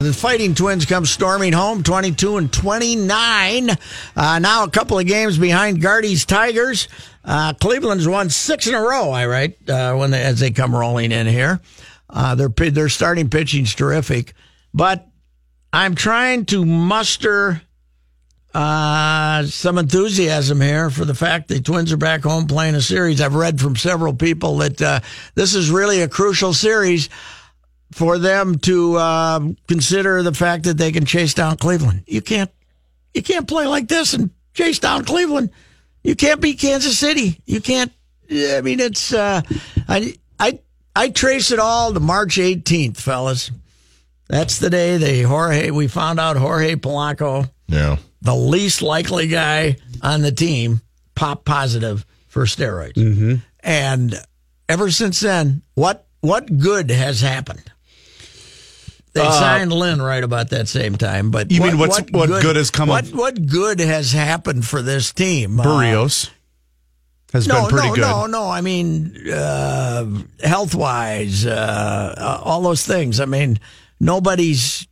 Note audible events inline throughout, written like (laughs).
The Fighting Twins come storming home, 22 and 29. Uh, now a couple of games behind Gardy's Tigers. Uh, Cleveland's won six in a row. I write uh, when they, as they come rolling in here. Uh, their their starting pitching's terrific, but I'm trying to muster uh, some enthusiasm here for the fact the Twins are back home playing a series. I've read from several people that uh, this is really a crucial series for them to uh, consider the fact that they can chase down Cleveland. You can't, you can't play like this and chase down Cleveland. You can't beat Kansas City. You can't. I mean, it's. Uh, I I I trace it all to March 18th, fellas. That's the day they Jorge. We found out Jorge Polanco, Yeah. the least likely guy on the team, pop positive for steroids. Mm-hmm. And ever since then, what what good has happened? They signed Lynn right about that same time, but Uh, You what, mean what's- what good has come What of- what good has happened for this team? Uh, Berrios has no, been pretty no, good. no, no. I mean, uh, health wise, uh, uh, all those things. I mean, nobody's.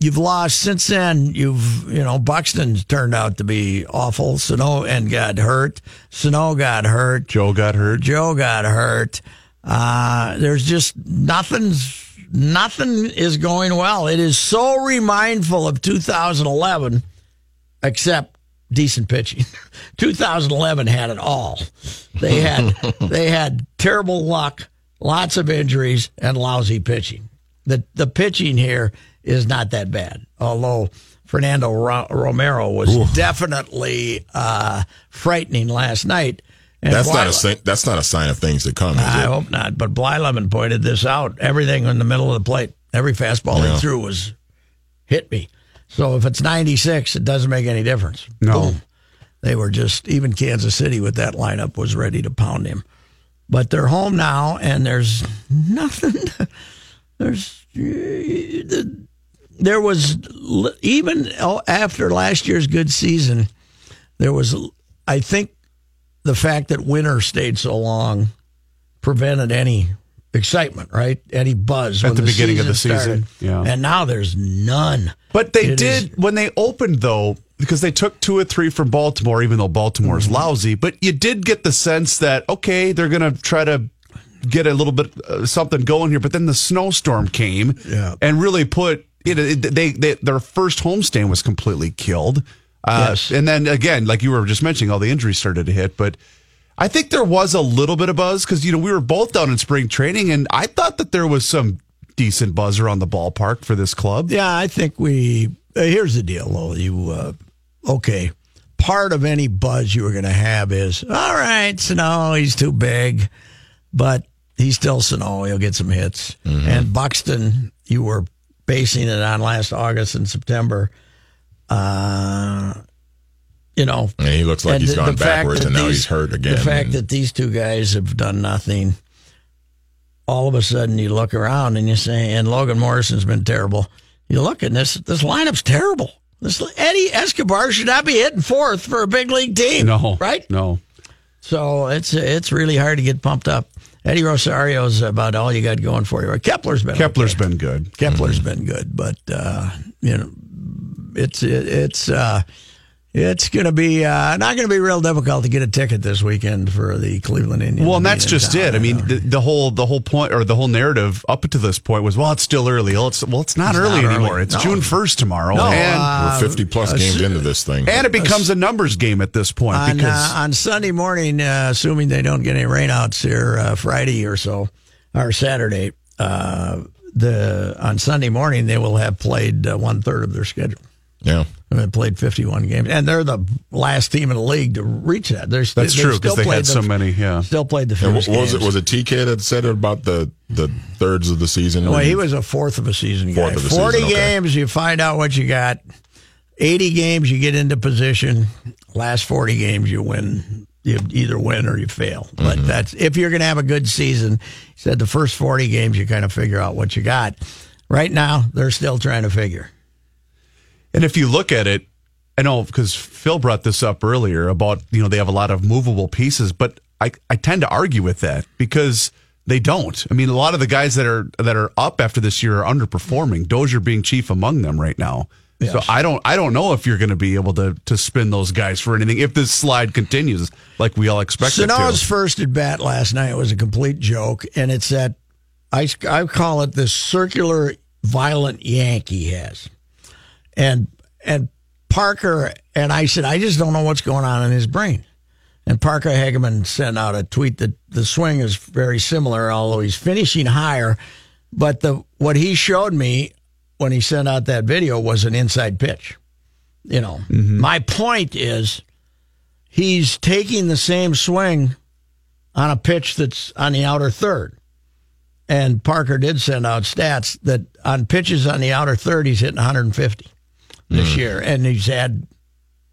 You've lost since then. You've you know Buxton's turned out to be awful. Sano and got hurt. Sano got hurt. Joe got hurt. Joe got hurt. Uh, there's just nothing's nothing is going well. It is so remindful of 2011, except decent pitching. (laughs) 2011 had it all. They had (laughs) they had terrible luck, lots of injuries, and lousy pitching. The the pitching here is not that bad, although. Fernando Ro- Romero was definitely uh, frightening last night. And That's not a sign, that's not a sign of things to come. Is I it? hope not. But Blyleven pointed this out. Everything in the middle of the plate, every fastball Yeah. he threw was hit me. So if it's 96, it doesn't make any difference. No. Boom. They were just, even Kansas City with that lineup was ready to pound him. But they're home now, and there's (laughs) nothing. There's. There was, even oh, after last year's good season, there was, I think, the fact that winter stayed so long prevented any excitement, right? Any buzz At when the beginning of the started. season, yeah. And now there's none. But they It did when they opened though, because they took two or three from Baltimore, even though Baltimore's Mm-hmm. lousy. But you did get the sense that okay, they're going to try to get a little bit uh, something going here. But then the snowstorm came, Yeah. and really put you know it, they, they their first homestand was completely killed. Uh, Yes. And then again, like you were just mentioning, all the injuries started to hit, but. I think there was a little bit of buzz because you know we were both down in spring training, and I thought that there was some decent buzz around the ballpark for this club. Yeah, I think we. Uh, here's the deal, though. You uh, okay? Part of any buzz you were going to have is all right. Sano, he's too big, but he's still Sano. He'll get some hits. And Buxton, you were basing it on last August and September. Uh, you know, And he looks like he's gone backwards, and now these- he's hurt again. The fact And- that these two guys have done nothing. All of a sudden, you look around and you say, and Logan Morrison's been terrible. You look and this this lineup's terrible. This Eddie Escobar should not be hitting fourth for a big league team. No, right? No. So it's it's really hard to get pumped up. Eddie Rosario's about all you got going for you. Kepler's been Kepler's okay. been good. Kepler's been good, but uh, you know, it's it, it's uh, It's going to be uh, not going to be real difficult to get a ticket this weekend for the Cleveland Indians. Well, and that's just town. it. I mean, the, the whole the whole point or the whole narrative up to this point was, well, it's still early. Well, it's well, it's not It's early not anymore. early. It's No. June first tomorrow, No, and uh, We're 50 plus games into this thing. and it becomes a numbers game at this point on, because uh, on Sunday morning, uh, assuming they don't get any rainouts here uh, Friday or so, or Saturday, uh, the on Sunday morning they will have played uh, one third of their schedule. Yeah. And they played 51 games, and they're the last team in the league to reach that. They're, that's they've true because they had the- so many. Yeah, Still played the And first what was it? Was it TK that said it about the the thirds of the season? Well, he was a fourth of a season Fourth guy. of a 40 season, okay. games, you find out what you got. 80 games, you get into position. Last 40 games, you win. You either win or you fail. But Mm-hmm. that's if you're going to have a good season. He said the first 40 games, you kind of figure out what you got. Right now, they're still trying to figure. And if you look at it, I know because Phil brought this up earlier about you know they have a lot of movable pieces, but I I tend to argue with that because they don't. I mean, a lot of the guys that are that are up after this year are underperforming. Dozier being chief among them right now. So I don't I don't know if you're going to be able to to spin those guys for anything if this slide continues like we all expect Sano's first at bat last night was a complete joke, and it's that I, I call it the circular violent yank he has, and and Parker and I said I just don't know what's going on in his brain, and Parker Hageman sent out a tweet that the swing is very similar, although he's finishing higher, but the what he showed me when he sent out that video was an inside pitch. You know, mm-hmm. my point is he's taking the same swing on a pitch that's on the outer third. And Parker did send out stats that on pitches on the outer third, he's hitting 150 this mm. year. And he's had,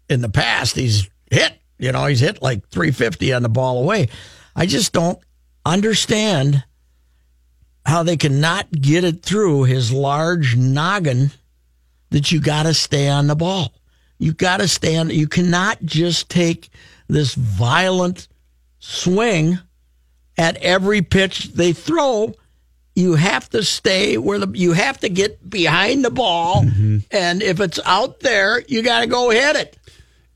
in the past, he's hit, you know, he's hit like 350 on the ball away. I just don't understand how they cannot get it through his large noggin that you got to stay on the ball. You got to stand. You cannot just take this violent swing at every pitch they throw. You have to stay where the you have to get behind the ball, mm-hmm. and if it's out there, you got to go hit it.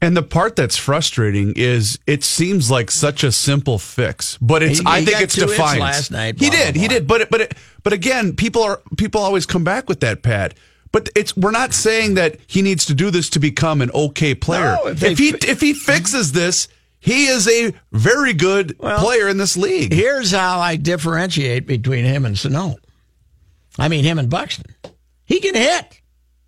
And the part that's frustrating is it seems like such a simple fix, but it's He- I he think it's defiance. last night, he did, blah, he blah. did, but it- but it, but again, people are people always come back with that Pat. But it's we're not saying that he needs to do this to become an okay player. No, if if, they he if he fixes this, he is a very good player in this league. Here's how I differentiate between him and Sano. I mean, him and Buxton. He can hit.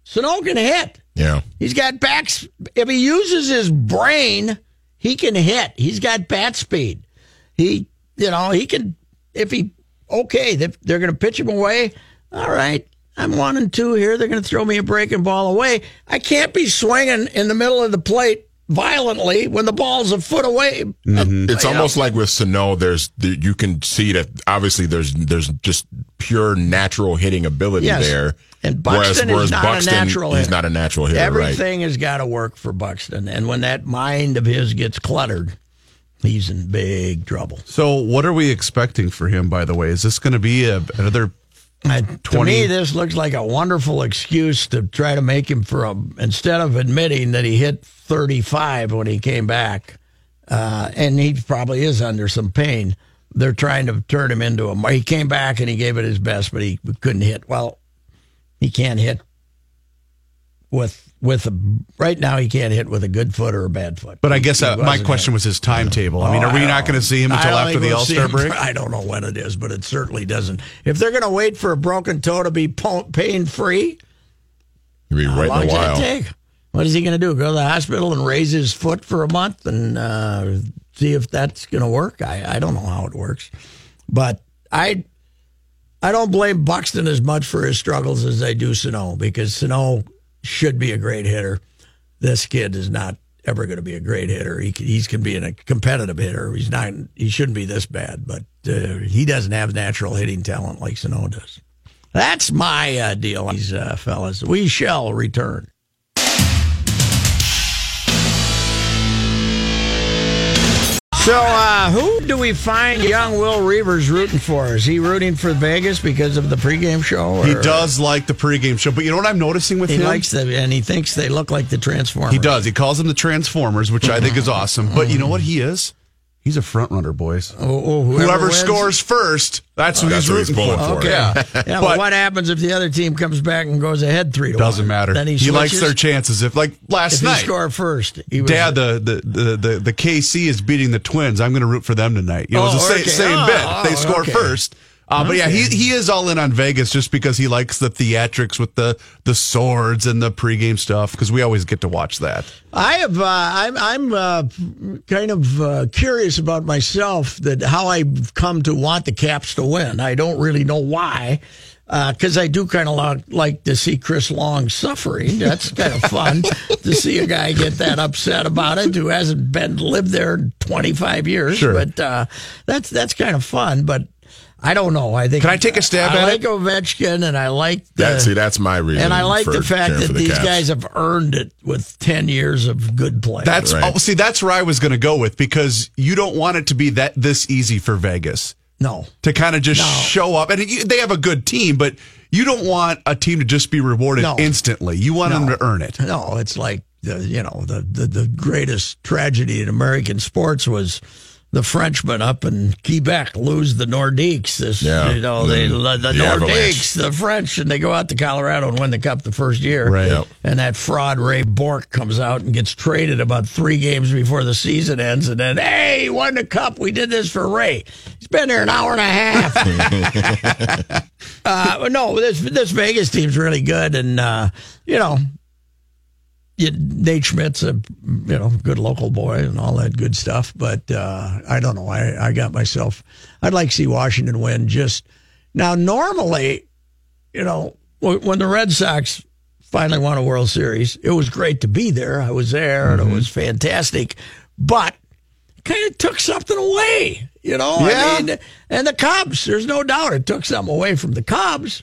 Sano can hit. Yeah. He's got backs. If he uses his brain, he can hit. He's got bat speed. He, you know, he can. If he, okay, they- they're going to pitch him away. All right, I'm one and two here. They're going to throw me a breaking ball away. I can't be swinging in the middle of the plate violently when the ball's a foot away. Mm-hmm. It's almost like with Sano, there's you can see that obviously there's there's just pure natural hitting ability Yes. there. And Buxton is not a natural he's hitter. not a natural hitter, right? Everything has got to work for Buxton, and when that mind of his gets cluttered, he's in big trouble. So what are we expecting for him? By the way, is this going to be a, another? Uh, to 20 me, this looks like a wonderful excuse to try to make him from instead of admitting that he hit 35 when he came back, uh, and he probably is under some pain. They're trying to turn him into a. He came back and he gave it his best, but he couldn't hit. Well, he can't hit with with a right now. He can't hit with a good foot or a bad foot. But I guess He uh, my question was his timetable. I mean, Oh, are we I not don't- going to see him until after the we'll All-Star break? for- (laughs) I don't know when it is, but it certainly doesn't. If they're going to wait for a broken toe to be pain free, He'll be how right long in a does while. that take? What is he going to do? Go to the hospital and raise his foot for a month and uh, see if that's going to work? I, I don't know how it works, but I I don't blame Buxton as much for his struggles as I do Sano because Sano should be a great hitter. This kid is not ever going to be a great hitter. He he's can be a competitive hitter. He's not. He shouldn't be this bad, but uh, he doesn't have natural hitting talent like Sano does. That's my uh, deal, these uh, fellas. We shall return. So, uh, who do we find young Will Reavers rooting for? Is he rooting for Vegas because of the pregame show? He does like the pregame show, but you know what I'm noticing with He him? He likes them, and he thinks they look like the Transformers. He does. He calls them the Transformers, which I think is awesome. But you know what he is? He's a front runner, boys. Oh, oh, whoever, Whoever scores first, that's oh, who That's he's who he's rooting for. for. Okay. Yeah. Yeah, but, But- what happens if the other team comes back and goes ahead three to Doesn't one? matter. Then he, he likes their chances. If like last If he score first, he was, Dad, the, the, the, the, the KC is beating the Twins. I'm going to root for them tonight. You know, it's Oh, the same, okay. same Oh, bit. oh, they score okay. first. Uh, But yeah, he, he is all in on Vegas just because he likes the theatrics with the, the swords and the pregame stuff because we always get to watch that. I have. Uh, I'm. I'm uh, kind of uh, curious about myself that how I've come to want the Caps to win. I don't really know why, because I do kind of like to see Chris Long suffering. That's kind of (laughs) fun to see a guy get that upset about it who hasn't been lived there 25 years. Sure. But uh, that's that's kind of fun. But I don't know. I think. Can I take a stab I at like it? I like Ovechkin, and I like the, That, see, that's my reason. and I like for the fact that the these Caps. guys have earned it with 10 years of good play. That's oh, Right. oh, see, that's where I was going to go with because you don't want it to be that this easy for Vegas no. to kind of just No. show up. And they have a good team, but you don't want a team to just be rewarded No. instantly. You want them to earn it. No, it's like the you know the, the the greatest tragedy in American sports was the Frenchmen up in Quebec lose the Nordiques. This Yeah. you know they The- the, the Nordiques, the French, and they go out to Colorado and win the cup the first year. Right. Yep. And that fraud Ray Bourque comes out and gets traded about three games before the season ends, and then hey, he won the cup. We did this for Ray. He's been there an hour and a half. (laughs) uh, no, this this Vegas team's really good, and uh, you know, you, Nate Schmidt's a you know good local boy and all that good stuff. But uh, I don't know. I I got myself. I'd like to see Washington win. Just now, normally, you know, wh- when the Red Sox finally won a World Series, it was great to be there. I was there, and it was fantastic. But kind of took something away, you know. Yeah. I mean, and the Cubs, there's no doubt, it took something away from the Cubs.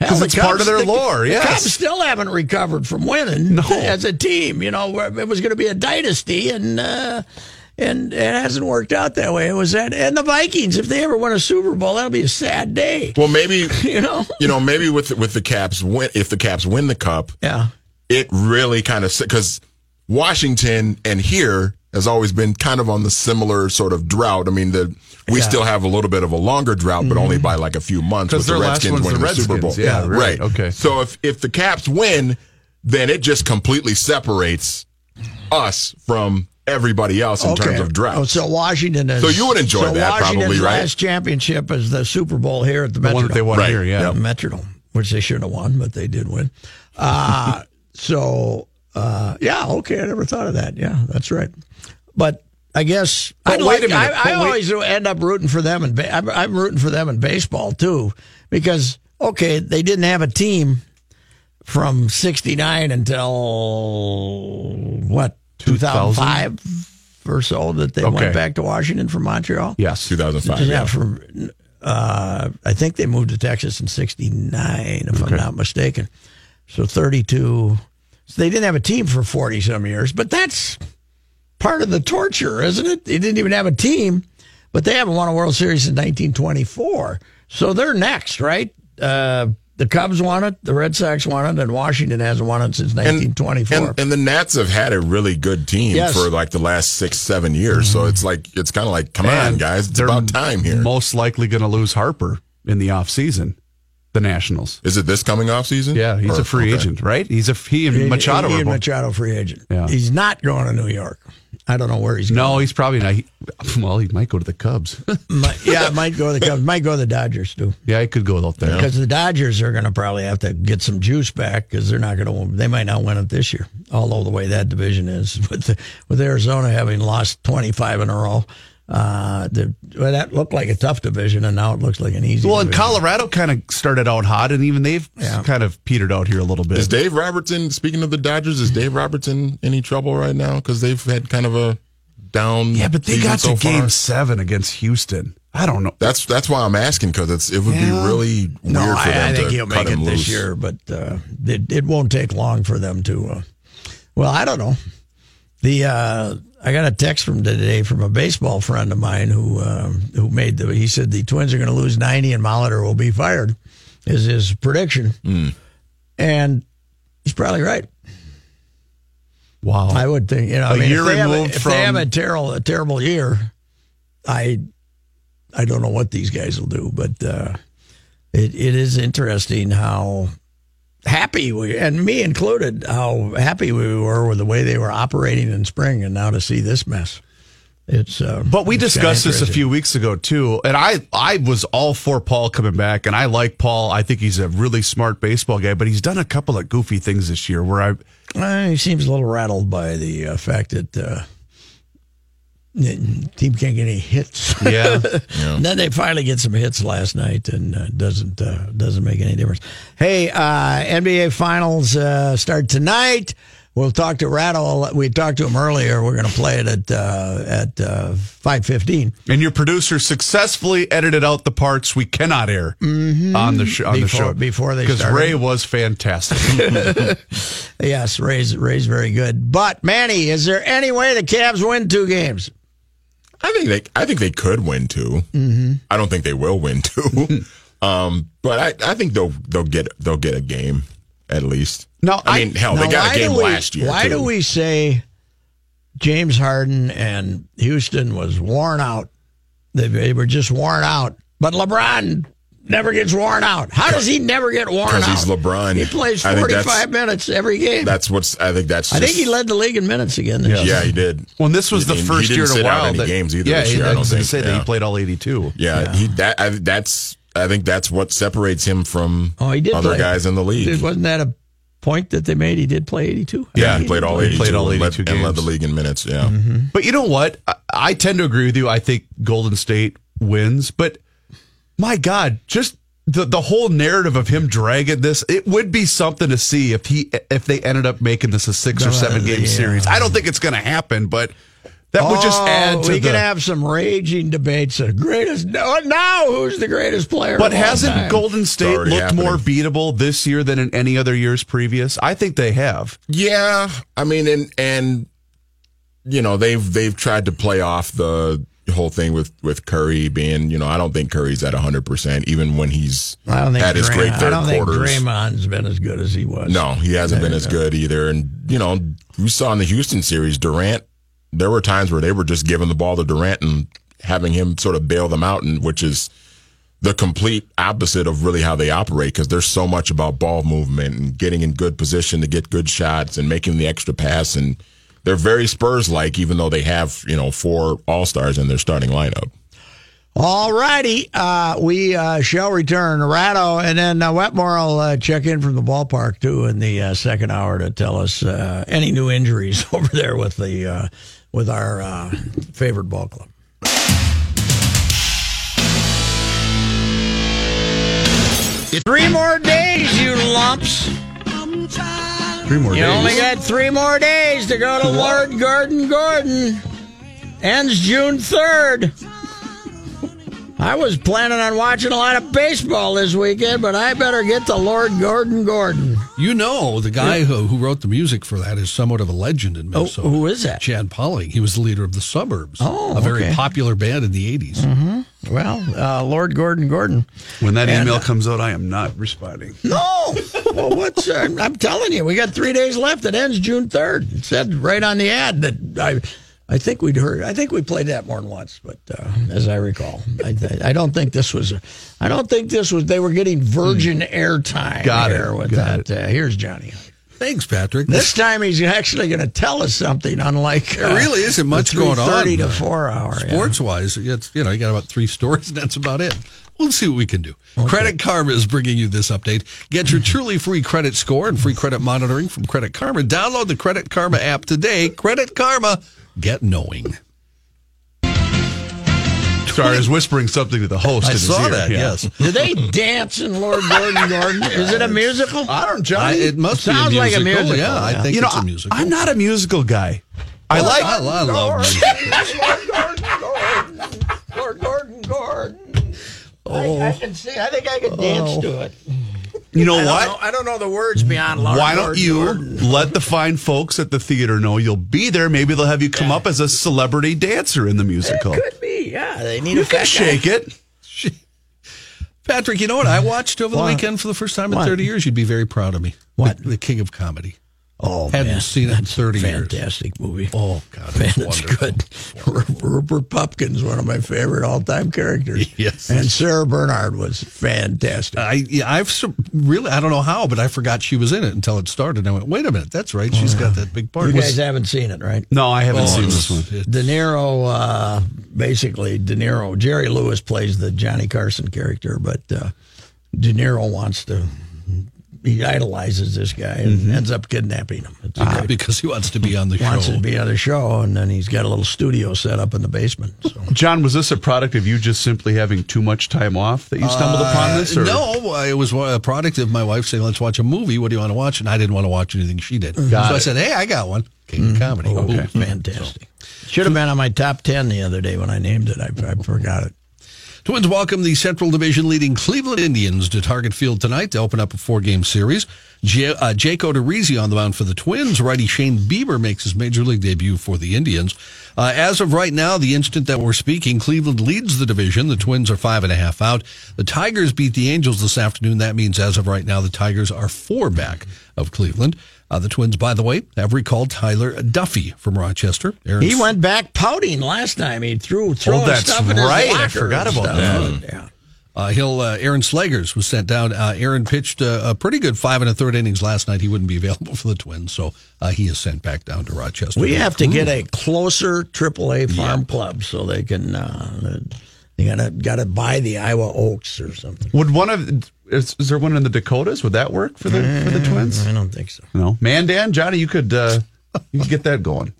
Hell, 'Cause the it's part of their the- lore, The yes. Cubs still haven't recovered from winning No. as a team. You know, it was going to be a dynasty, and uh, and it hasn't worked out that way. It was that, and the Vikings, if they ever win a Super Bowl, that'll be a sad day. Well, maybe (laughs) You know, you know maybe with with the Caps win if the Caps win the cup, yeah, it really kind of because Washington and here has always been kind of on the similar sort of drought. I mean, the we Yeah. still have a little bit of a longer drought, but only by like a few months 'Cause with the their last Redskins one's winning the the, Super Bowl. Redskins. Yeah, right. Okay. So if if the Caps win, then it just completely separates us from everybody else in terms of drought. Oh, so Washington is. So you would enjoy so that Washington's probably, right? Last championship is the Super Bowl here at the, The one that they Metrodome. won Right. here, yeah. Yeah, Metrodome, which they shouldn't have won, but they did win. Uh, (laughs) so, uh, yeah, okay, I never thought of that. Yeah, that's right. But I guess I'd wait like, a minute, I, I always end up rooting for them, and I'm, I'm rooting for them in baseball too, because okay, they didn't have a team from '69 until what 2005 or so that they Okay. went back to Washington from Montreal. Yes. 2005. Yeah, Yeah. from uh, I think they moved to Texas in '69, if I'm not mistaken. So 32. So they didn't have a team for 40 some years, but that's part of the torture, isn't it? They didn't even have a team, but they haven't won a World Series in 1924. So they're next, right? Uh, the Cubs won it, the Red Sox won it, and Washington hasn't won it since 1924. And, and the Nats have had a really good team Yes. for like the last six, seven years. So it's like it's kind of like, come on, guys, it's they're about time here. Most likely going to lose Harper in the offseason. The Nationals. Is it this coming off season? Yeah, he's Or- a free okay. agent, right? He's a he and Machado he are and both- Machado free agent. Yeah. He's not going to New York. I don't know where he's going. No, he's probably not. He, well, he might go to the Cubs. (laughs) Might- yeah, it might go to the Cubs. Might go to the Dodgers too, yeah, he could go out there. because the Dodgers are going to probably have to get some juice back because they're not going to. They might not win it this year. Although the way that division is, (laughs) with the, with Arizona having lost twenty five in a row, uh, the, well, that looked like a tough division, and now it looks like an easy. One. Well, and. Colorado kind of started out hot, and even they've Yeah. kind of petered out here a little bit. Is Dave Robertson, speaking of the Dodgers, is Dave Robertson any trouble right now? Because they've had kind of a down. yeah, but they season got to so game seven against Houston. I don't know. That's that's why I'm asking because it's it would Yeah. be really weird for I, them I think to he'll cut make it him this year, but uh, it, it won't take long for them to. Uh, well, I don't know. The uh, I got a text from today from a baseball friend of mine who um, who made the. He said the Twins are going to lose ninety and Molitor will be fired. Is his prediction, and he's probably right. Wow. I would think you know. I A mean, year if have a- removed if they have from- a terrible a terrible year, I I don't know what these guys will do, but uh, it it is interesting how happy we and me included how happy we were with the way they were operating in spring, and now to see this mess, it's. Uh, But we it's discussed this a few weeks ago too, and I I was all for Paul coming back, and I like Paul. I think he's a really smart baseball guy, but he's done a couple of goofy things this year where I Uh, he seems a little rattled by the uh, fact that uh, team can't get any hits. yeah (laughs) And then they finally get some hits last night, and uh, doesn't uh, doesn't make any difference. Hey, uh, NBA Finals uh, start tonight. We'll talk to Ratto. We talked to him earlier. We're going to play it at uh, at uh, five fifteen and your producer successfully edited out the parts we cannot air on the sh- on the show before they because. Ray was fantastic. (laughs) (laughs) Yes, Ray's Ray's very good. But Manny, is there any way the Cavs win two games? I think they I think they could win 2 Mm-hmm. I don't think they will win two. (laughs) um, but I, I think they'll they'll get they'll get a game at least. No, I I- mean hell, they got a game we- last year. Why too. do we say James Harden and Houston was worn out? They, they were just worn out. But LeBron never gets worn out. How does he never get worn out? Because he's LeBron. He plays I think that's- 45 minutes every game. That's what's. I think that's. I think he led the league in minutes again this year. Yeah, he did. Well, and this was He the didn't- first he year in a while any that games either Yeah, this year, I I don't think. to say that he played all eighty-two. Yeah, he that I, that's. I think that's what separates him from Oh, he did other play. guys in the league. Wasn't that a point that they made? He did play 82. yeah, he played all 82, played all and led- 82 and led the league in minutes. Yeah, But you know what? I, I tend to agree with you. I think Golden State wins, but my God, just the the whole narrative of him dragging this, it would be something to see if he if they ended up making this a six or seven game Yeah. series. I don't think it's going to happen, but that would just Oh, add to it. we the. can have some raging debates. The greatest now, now who's the greatest player? but of hasn't time? Golden State already looked more beatable this year than in any other years previous? I think they have. yeah. I mean, and and you know they've they've tried to play off the whole thing with with Curry being. You know, I don't think Curry's at hundred percent, even when he's I don't think had his Dray- great I third don't think. Draymond's been as good as he was. No, he hasn't been as good either. And, you know, we saw in the Houston series, Durant, there were times where they were just giving the ball to Durant and having him sort of bail them out, and which is the complete opposite of really how they operate because there's so much about ball movement and getting in good position to get good shots and making the extra pass. And they're very Spurs like, even though they have, you know, four All Stars in their starting lineup. All righty. Uh, we uh, shall return. Ratto and then uh, Wetmore will uh, check in from the ballpark, too, in the uh, second hour to tell us uh, any new injuries (laughs) over there with the uh, with our uh, favorite ball club. Three more days, you lumps. Three more You days. only got three more days to go to Lord Gordon Gordon. Ends June 3rd. I was planning on watching a lot of baseball this weekend, but I better get to Lord Gordon Gordon. You know, the guy who, who wrote the music for that is somewhat of a legend in Oh, Minnesota. who is that? Chan Poling. He was the leader of the Suburbs. Oh, a very okay. popular band in the 80s. Well, uh, Lord Gordon Gordon. when that And, email uh, comes out, I am not responding. No. well, what's? Uh, I'm telling you, we got three days left. It ends June 3rd. It said right on the ad that I. I think we'd heard. I think we played that more than once, but uh, as I recall, I, I don't think this was. A, I don't think this was. They were getting virgin airtime Got it, with got that. Uh, here's Johnny. Thanks, Patrick. This time he's actually going to tell us something, unlike uh, There really isn't much going on. Thirty to four hour. yeah. Sports wise, it's you know you got about three (laughs) stories, and that's about it. We'll see what we can do. Credit Karma is bringing you this update. Get your truly free credit score and free credit monitoring from Credit Karma. Download the Credit Karma app today. Credit Karma, get knowing. Sorry, I was whispering something to the host. I in his saw ear. that. Yeah. Yes, Do they dance in Lord Gordon Gordon? (laughs) Is it a musical? I don't, I, Johnny. it must Sounds be a like a musical. musical, Yeah, I yeah. think you know, it's a I- musical. I'm not a musical guy. I like. I, I love music. Lord Gordon Gordon. Lord Gordon Gordon. I, I can see. I think I could dance to it. You know I don't what? know- I don't know the words beyond Lord. Why don't Lord you Jordan. let the fine folks at the theater know you'll be there? Maybe they'll have you come up as a celebrity dancer in the musical. Could be, yeah. They need You a can fat shake guy. it. Patrick, you know what I watched over the weekend for the first time in What? 30 years? You'd be very proud of me. What? The, the King of Comedy. Oh, Hadn't man. seen it in That's a 30 years. Fantastic movie. Oh, God, it Man, was it's wonderful. good. Rupert Pupkin's one of my favorite all-time characters. Yes. and Sarah Bernhard was fantastic. I yeah, I've really I don't know how, but I forgot she was in it until it started. I went, wait a minute, that's right, she's got that big part. you Was- guys haven't seen it, right? No, I haven't Oh, seen this one. De Niro, uh, basically, De Niro, Jerry Lewis plays the Johnny Carson character, but uh, De Niro wants to, he idolizes this guy and mm-hmm. ends up kidnapping him. It's great. Ah, because he wants to be on the wants show. to be on the show, and then he's got a little studio set up in the basement. So. (laughs) John, was this a product of you just simply having too much time off that you stumbled upon uh, this? Or? No, it was a product of my wife saying, "Let's watch a movie. What do you want to watch?" And I didn't want to watch anything she did, so I said, "Hey, I got one. King of mm-hmm. Comedy." Oh, Boom. fantastic. Should have been on my top 10 the other day when I named it. I, I forgot it. Twins welcome the Central Division leading Cleveland Indians to Target Field tonight to open up a four game series. J- uh, Jake Odorizzi on the mound for the Twins. Righty Shane Bieber makes his major league debut for the Indians. Uh, as of right now, the instant that we're speaking, Cleveland leads the division. The Twins are five and a half out. The Tigers beat the Angels this afternoon. That means as of right now, the Tigers are four back of Cleveland. Uh, the Twins, by the way, have recalled Tyler Duffey from Rochester. Aaron He went back pouting last time. He threw throwing that's stuff in his right. I forgot about stuff. Yeah. Uh, he'll uh, Aaron Slegers was sent down. Uh, Aaron pitched uh, a pretty good five and a third innings last night. He wouldn't be (laughs) available for the Twins, so uh, he is sent back down to Rochester. We have to get a closer AAA farm club so they can. Uh, they gotta gotta buy the Iowa Oaks or something. Would one of is, is there one in the Dakotas? Would that work for the for the Twins? I don't think so. No, Mandan, Johnny, you could uh, you could get that going.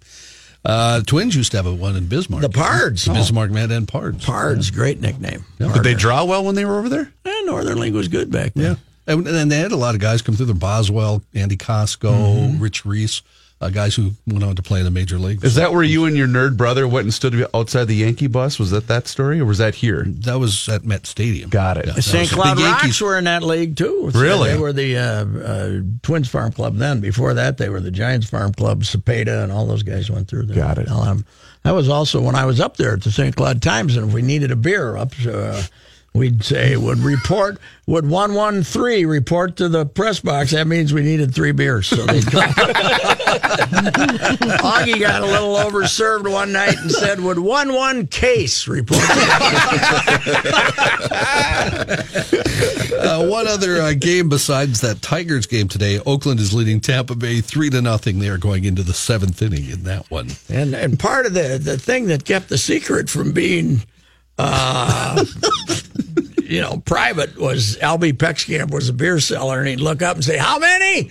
Uh, Twins used to have a one in Bismarck. The Pards. The Bismarck Mandan Pards. Pards, great nickname. Did they draw well when they were over there? Eh, Northern League was good back then. Yeah. And, and they had a lot of guys come through there. Boswell, Andy Kosco, Rich Reese, uh, guys who went on to play in the major leagues. Is that where you and your nerd brother went and stood outside the Yankee bus? Was that that story, or was that here? that was at Met Stadium. Got it. Yeah, St. Cloud the Rox Yankees- were in that league too. So Really? They were the uh, uh, Twins Farm Club then. Before that, they were the Giants Farm Club, Cepeda, and all those guys went through there. Got it. Um, that was also when I was up there at the St. Cloud Times, and if we needed a beer up, uh, we'd say would report would one one three report to the press box. That means we needed three beers. So they'd. (laughs) Augie got a little overserved one night and said, "Would one one case report?" (laughs) Uh, one other uh, game besides that Tigers game today. Oakland is leading Tampa Bay three to nothing. They are going into the seventh inning in that one. And and part of the the thing that kept the secret from being, uh, (laughs) you know, private was Albie Peckskamp was a beer seller, and he'd look up and say, "How many?"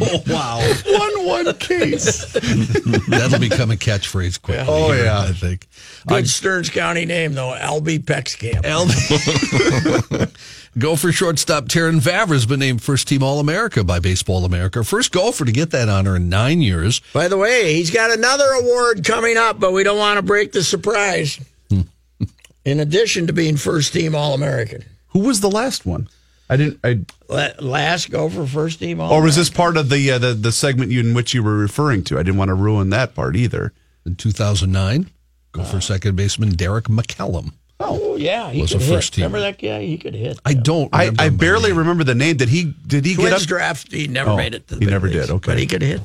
Oh (laughs) wow, One one case. (laughs) that'll become a catchphrase quickly. Oh, here, yeah. I think. Good Stearns County name though, Albie Peckskamp. LB. Gopher shortstop Terrin Vavra has been named first team All America by Baseball America. First Gopher to get that honor in nine years. By the way, he's got another award coming up, but we don't want to break the surprise. (laughs) In addition to being first team All American, Who was the last one? I didn't. I last for first team All. or was this part of the uh, the the segment you, in which you were referring to? I didn't want to ruin that part either. In 2009, Gopher second baseman Derek McCallum. Oh yeah, he Was could a hit. first teamer. Remember that guy? He could hit. I don't. I, I barely remember the name. Did he did he get Twins up? draft, he never Oh, made it. To the he big never leagues, did, okay. but he could hit.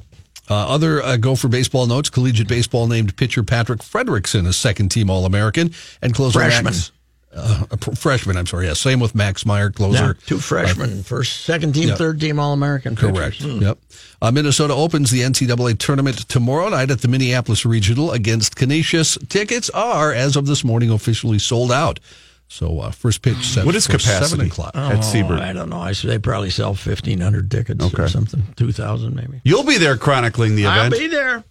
Uh, other uh, Gopher baseball notes: collegiate baseball named pitcher Patrick Fredrickson as second team All American and closer Freshman. Max, uh, a pr- freshman. I'm sorry. Yeah, same with Max Meyer, closer. two freshmen, first, second team, yeah. third team All American. Correct. Yep. Uh, Minnesota opens the NCAA tournament tomorrow night at the Minneapolis Regional against Canisius. Tickets are, as of this morning, officially sold out. So uh, first pitch set What is for capacity? seven o'clock. At Siebert. Oh, I don't know. I they probably sell fifteen hundred tickets or something, two thousand maybe. You'll be there chronicling the event. I'll event. be there.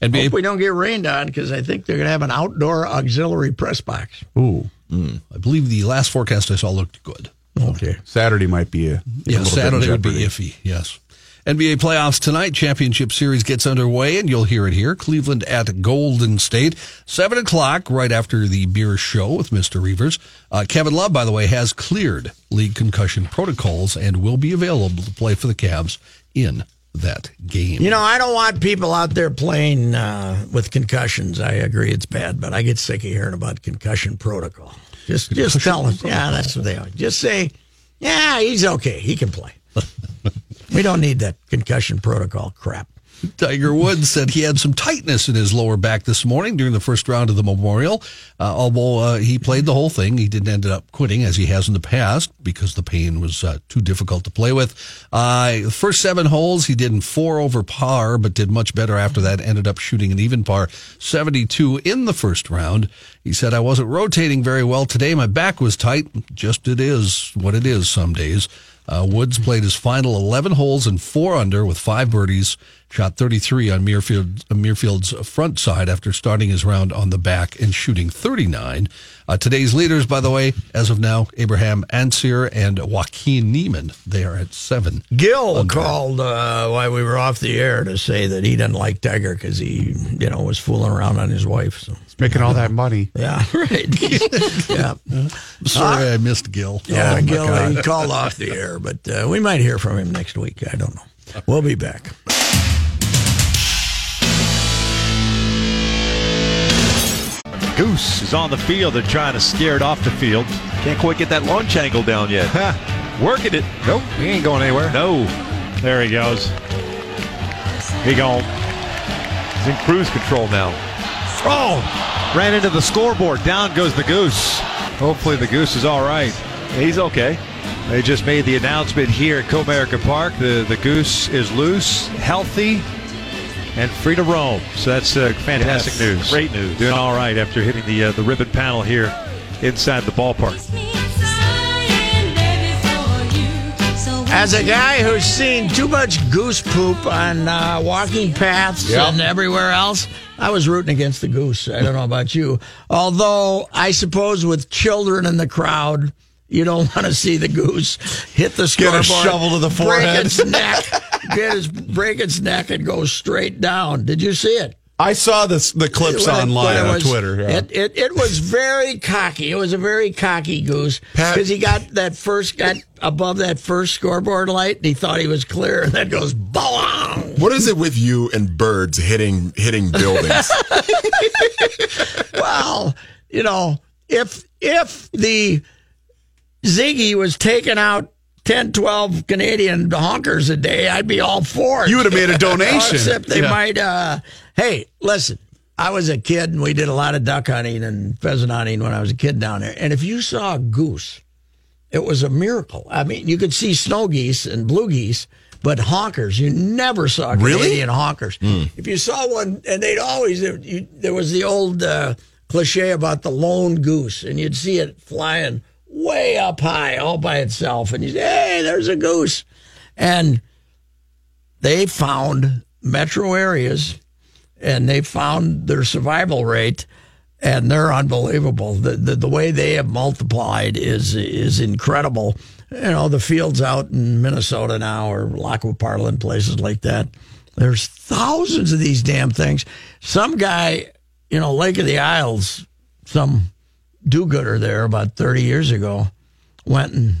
And be, Hope we don't get rained on because I think they're going to have an outdoor auxiliary press box. Ooh, I believe the last forecast I saw looked good. Okay. Saturday might be a, a Yeah, bit Saturday would be iffy. Yes. NBA playoffs tonight. Championship series gets underway, and you'll hear it here. Cleveland at Golden State, seven o'clock, right after the beer show with Mister Reavers. Uh, Kevin Love, by the way, has cleared league concussion protocols and will be available to play for the Cavs in that game. You know, I don't want people out there playing uh, with concussions. I agree it's bad, but I get sick of hearing about concussion protocol. Just, just tell them, yeah, that's what they are. Just say, yeah, he's okay. He can play. (laughs) we don't need that concussion protocol crap. Tiger Woods said he had some tightness in his lower back this morning during the first round of the Memorial. Uh, although uh, he played the whole thing, he didn't end up quitting as he has in the past because the pain was uh, too difficult to play with. Uh, the first seven holes, he did in four over par, but did much better after that. Ended up shooting an even par 72 in the first round. He said, I wasn't rotating very well today. My back was tight. Just it is what it is some days. Uh, Woods played his final 11 holes and four under with five birdies, shot 33 on Muirfield, uh, Muirfield's front side after starting his round on the back and shooting 39. Uh, today's leaders, by the way, as of now, Abraham Ancer and Joaquin Niemann. They are at seven. Gil under. called uh, while we were off the air to say that he didn't like Tiger because he, you know, was fooling around on his wife. So He's making all that money. Yeah, (laughs) right. (laughs) yeah, Sorry, I missed Gil. yeah. Oh, Gil, he called off the air, but uh, we might hear from him next week. I don't know. We'll be back. Goose is on the field. They're trying to scare it off the field. Can't quite get that launch angle down yet. Working it. Nope, he ain't going anywhere. No. There he goes. He gone. He's in cruise control now. Oh! Ran into the scoreboard. Down goes the goose. Hopefully the goose is all right. He's okay. They just made the announcement here at Comerica Park. The the goose is loose, healthy, and free to roam. So that's uh, fantastic Yes, news. Great news. Doing all right after hitting the uh, the ribbon panel here inside the ballpark. As a guy who's seen too much goose poop on uh, walking paths Yep. and everywhere else, I was rooting against the goose. I don't know about you. Although, I suppose with children in the crowd, you don't want to see the goose hit the Get a shovel to the forehead, break its neck, get his, break its neck, and go straight down. Did you see it? I saw this the clips When online it on was- Twitter. yeah. It, it it was very cocky. It was a very cocky goose because he got that first got above that first scoreboard light and he thought he was clear and then goes bong. What is it with you and birds hitting hitting buildings? (laughs) Well, you know, if if the Ziggy was taken out 10, 12 Canadian honkers a day, I'd be all for it. You would have made a (laughs) donation. Except they Yeah. might. Uh, hey, listen. I was a kid and we did a lot of duck hunting and pheasant hunting when I was a kid down there. And if you saw a goose, it was a miracle. I mean, you could see snow geese and blue geese, but honkers, you never saw Really? Canadian honkers. If you saw one, and they'd always, you, there was the old uh, cliche about the lone goose, and you'd see it flying way up high all by itself. And you say, hey, there's a goose. And they found metro areas and they found their survival rate and they're unbelievable. The, the the way they have multiplied is is incredible. You know, the fields out in Minnesota now or Lac qui Parle, places like that. There's thousands of these damn things. Some guy, you know, Lake of the Isles, some do-gooder there about 30 years ago, went and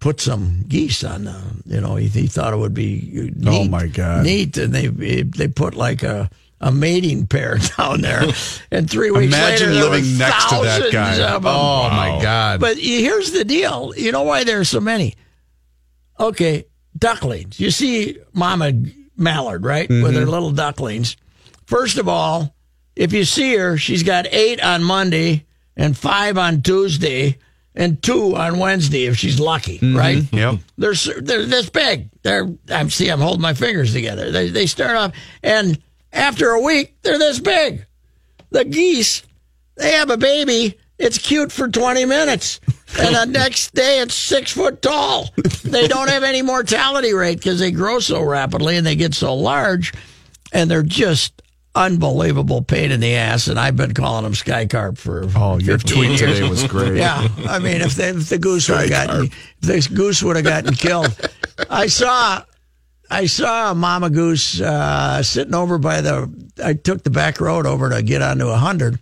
put some geese on the, you know, he, he thought it would be neat, Oh, my God. neat, and they they put like a a mating pair (laughs) down there, (laughs) and three weeks Imagine later, there living were next to that thousands guy. of 'em. Oh, my God. But here's the deal. You know why there's so many? Okay, ducklings. You see Mama Mallard, right? With Mm-hmm. her little ducklings. First of all, if you see her, she's got eight on Monday and five on Tuesday and two on Wednesday if she's lucky, Mm-hmm. right? Yep. They're they're this big. They're I'm see I'm holding my fingers together. They they start off and after a week they're this big. The geese, they have a baby. It's cute for 20 minutes. (laughs) And the next day it's six foot tall. They don't have any mortality rate because they grow so rapidly and they get so large. And they're just unbelievable pain in the ass. And I've been calling them Skycarp for Oh, your tweet years. today was great. Yeah, I mean, if, they, if the goose would have gotten, if this goose would have gotten killed, I saw, I saw a mama goose uh, sitting over by the. I took the back road over to get onto a hundred,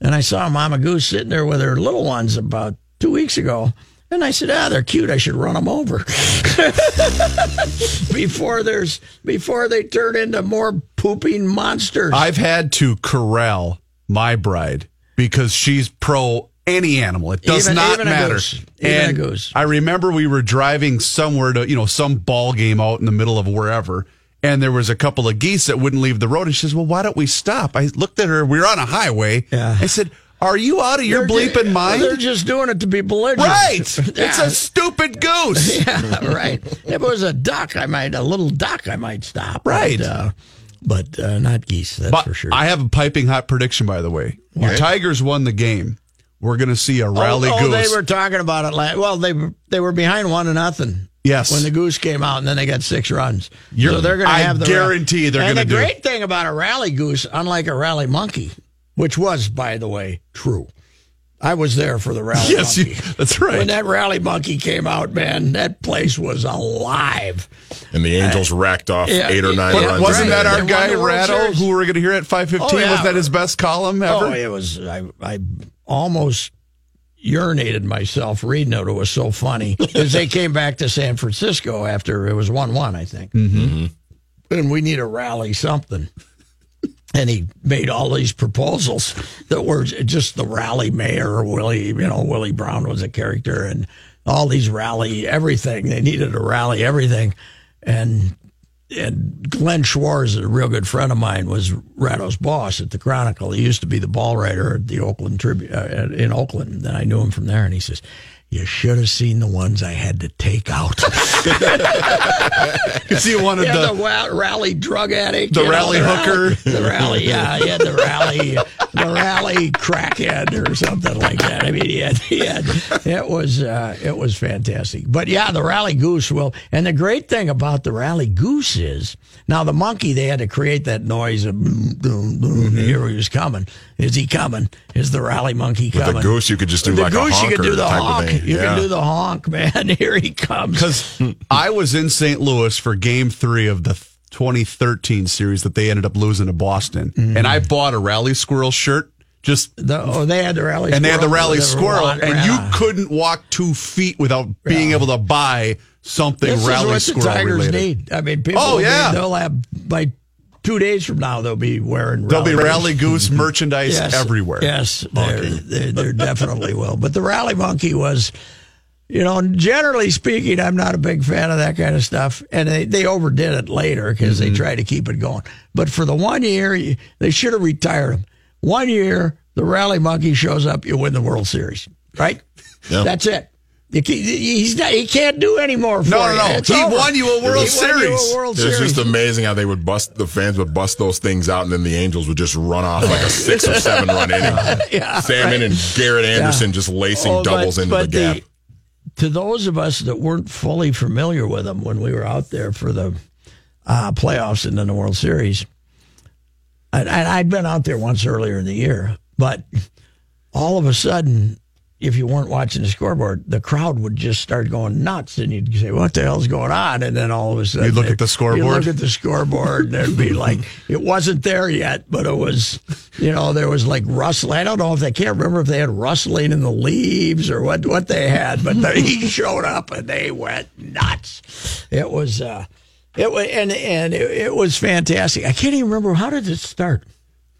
and I saw a mama goose sitting there with her little ones about two weeks ago. And I said, "Ah, they're cute. I should run them over (laughs) before there's before they turn into more pooping monsters." I've had to corral my bride because she's pro any animal. It does Even- not even matter. goose. Even a and. I remember we were driving somewhere to, you know, some ball game out in the middle of wherever. And there was a couple of geese that wouldn't leave the road. And she says, Well, why don't we stop? I looked at her. We were on a highway. Yeah. I said, Are you out of your They're- bleeping mind? They're just doing it to be belligerent. right. (laughs) It's a stupid goose. (laughs) yeah, right. If it was a duck, I might a little duck, I might stop. Right. but, uh, but uh, not geese. That's But for sure. I have a piping hot prediction, by the way. Your Tigers won the game. We're going to see a rally oh, oh, goose. they were talking about it. Last, well, they were- they were behind one to nothing. Yes. when the goose came out, and then they got six runs. You're- so they're going to have the guarantee they're gonna the do- great thing about a rally goose, unlike a rally monkey, which was, by the way, true. I was there for the rally (laughs) yes, monkey. you, that's right. When that rally monkey came out, man, that place was alive. And the Angels racked off yeah, eight or nine yeah, runs. Wasn't that our guy the Ratto, Series. who we're going to hear at five fifteen? Oh, yeah. Was that his best column ever? Oh, it was. I, I almost urinated myself reading it. It was so funny because they came back to San Francisco after it was one-one, I think, mm-hmm. and we need a rally something. And he made all these proposals that were just the rally mayor, Willie. You know, Willie Brown was a character, and all these rally everything. They needed a rally everything, and and Glenn Schwarz, a real good friend of mine, was Ratto's boss at the Chronicle. He used to be the ball writer at the Oakland Tribune uh, in Oakland. Then I knew him from there, and he says, "You should have seen the ones I had to take out." (laughs) (laughs) Because he wanted yeah, the, the rally drug addict, the you know, rally hooker. the rally, yeah, yeah, had the rally, the rally crackhead or something like that. I mean, he had, he had it was uh, it was fantastic. But yeah, the rally goose will. And the great thing about the rally goose is now the monkey they had to create that noise of boom, boom, boom. Mm-hmm. Here he was coming. Is he coming? Is the rally monkey With coming? the goose, you could just do the like a goose, you honker could do the type of honk. (laughs) You Yeah. can do the honk, man. (laughs) Here he comes. Because I was in St. Louis for game three of the 2013 series that they ended up losing to Boston. Mm-hmm. And I bought a Rally Squirrel shirt just. The, oh, they had the rally, And they had the rally squirrel, and around. you couldn't walk two feet without being able to buy something This rally is what squirrel the Tigers related. need. I mean, people. Oh, yeah. they'll have by two days from now. They'll be wearing. They'll be rally rally goose (laughs) merchandise Yes, everywhere. Yes, there, there, there definitely will. But the rally monkey was, you know, generally speaking, I'm not a big fan of that kind of stuff, and they, they overdid it later because Mm-hmm. they tried to keep it going. But for the one year, they should have retired him. One year, the rally monkey shows up, you win the World Series, right? Yeah. That's it. You can, he's not, he can't do anymore. For No, no, you. no. It's He over. won you a World He won you Series. a World It was Series. just amazing how they would bust the fans would bust those things out, and then the Angels would just run off like a six or seven run inning. (laughs) Yeah, Salmon and Garrett Anderson just lacing Oh, but- doubles into but the gap. to those of us that weren't fully familiar with them when we were out there for the uh, playoffs and then the World Series, and, and I'd been out there once earlier in the year, but all of a sudden, if you weren't watching the scoreboard, the crowd would just start going nuts, and you'd say, "What the hell's going on?" And then all of a sudden, You'd look at the scoreboard? you'd look at the scoreboard, and there'd be like (laughs) it wasn't there yet, but it was, you know, there was like rustling. I don't know if they can't remember if they had rustling in the leaves or what what they had, but the, he (laughs) showed up and they went nuts. It was, uh, it was, and and it, it was fantastic. I can't even remember how did it start.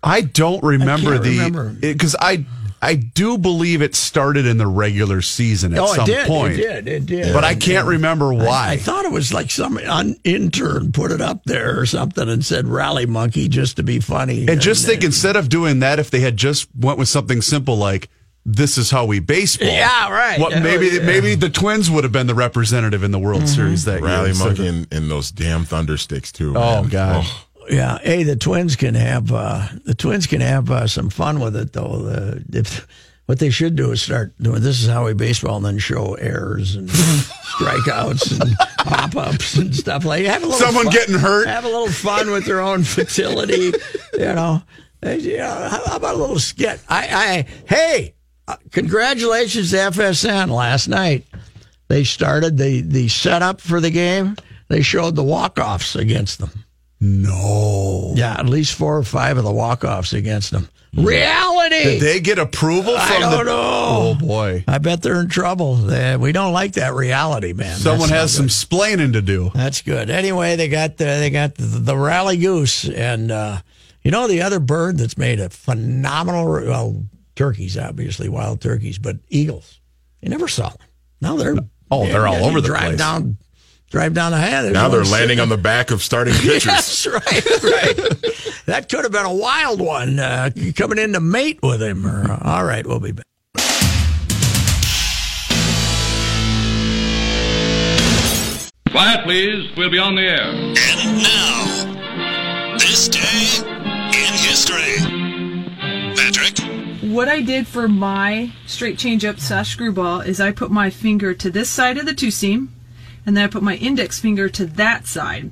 I don't remember can't the because I I do believe it started in the regular season at oh, some did, point. it did, it did. But I can't remember why. I, I thought it was like some un- intern put it up there or something and said "rally monkey" just to be funny. and just uh, think instead of doing that, if they had just went with something simple like "This is how we baseball," Yeah, right. What maybe yeah. maybe the Twins would have been the representative in the World Mm-hmm. Series that year. Rally instead of- monkey and, and those damn thunder sticks too. Oh man. God. Oh. Yeah, hey, the twins can have uh, the twins can have uh, some fun with it though. The, if, what they should do is start doing this is how we baseball, and then show errors and (laughs) strikeouts and pop ups and stuff like. Have a little Someone fun- getting hurt. Have a little fun with their own fertility. you know, Hey, you know, how, how about a little skit? I, I hey, uh, congratulations to FSN last night. They started the the setup for the game. they showed the walk offs against them. No. Yeah, at least four or five of the walk offs against them. Reality. Did they get approval I from don't the know. Oh boy. I bet they're in trouble. They- we don't like that reality, man. Someone That's has some splaining to do. That's good. Anyway, they got the, they got the, the rally goose, and uh, you know the other bird that's made a phenomenal. Well, turkeys, obviously, wild turkeys, but eagles. You never saw them. Now they're Oh, they're all over the drive place. Down, drive down the highway. Now they're landing on the back of starting (laughs) pitchers. That's right, right. that could have been a wild one uh, coming in to mate with him. Or, uh, all right, we'll be back. Quiet, please. We'll be on the air. And now, this day in history. Patrick, What I did for my straight change up slash screwball is I put my finger to this side of the two seam, and then I put my index finger to that side.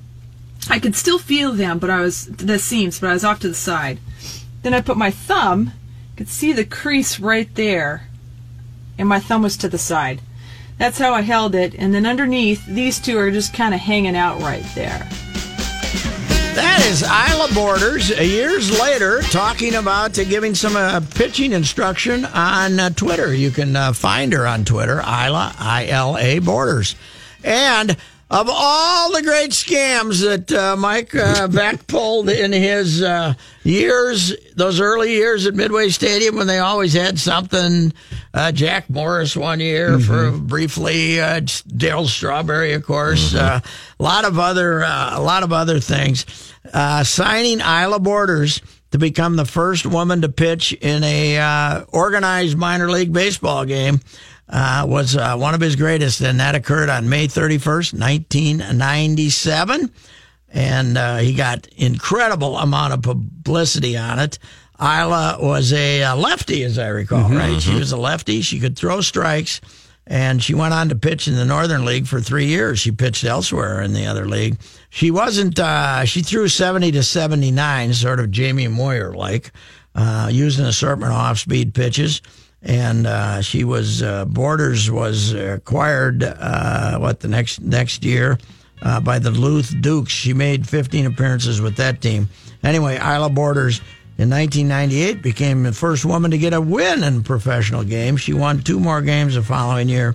I could still feel them, but I was the seams, but I was off to the side. Then I put my thumb, could see the crease right there, and my thumb was to the side. That's how I held it, and then underneath, these two are just kind of hanging out right there. That is Ila Borders uh, years later talking about uh, giving some uh, pitching instruction on uh, Twitter. You can uh, find her on Twitter, Ila, I L A Borders. And of all the great scams that uh, Mike uh, Veeck pulled in his uh, years, those early years at Midway Stadium when they always had something, uh, Jack Morris one year for briefly, uh, Darryl Strawberry, of course, uh, a lot of other, uh, a lot of other things. Uh, signing Ila Borders to become the first woman to pitch in a uh, organized minor league baseball game uh, was uh, one of his greatest, and that occurred on May 31st, 1997. And uh, he got incredible amount of publicity on it. Ila was a lefty, as I recall, right? She was a lefty. She could throw strikes, and she went on to pitch in the Northern League for three years. She pitched elsewhere in the other league. She wasn't. Uh, she threw seventy to seventy nine, sort of Jamie Moyer like, uh, an assortment of off speed pitches. And uh, she was uh, Borders was acquired uh, what the next next year uh, by the Duluth Dukes. She made 15 appearances with that team. Anyway, Ila Borders in 1998 became the first woman to get a win in professional games. She won two more games the following year.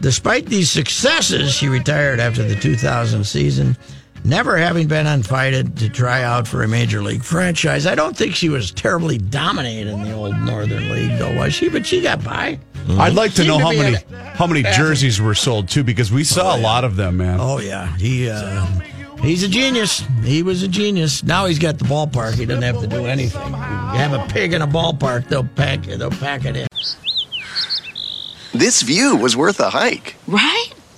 Despite these successes, she retired after the 2000 season, never having been invited to try out for a major league franchise. I don't think she was terribly dominant in the old Northern League, though, was she? But she got by. I'd like to Seemed know to how be many an- how many jerseys were sold too, because we saw a lot of them, man. Oh yeah, he uh, he's a genius. He was a genius. Now he's got the ballpark. He doesn't have to do anything. You have a pig in a ballpark, they'll pack it. They'll pack it in. This view was worth a hike. Right?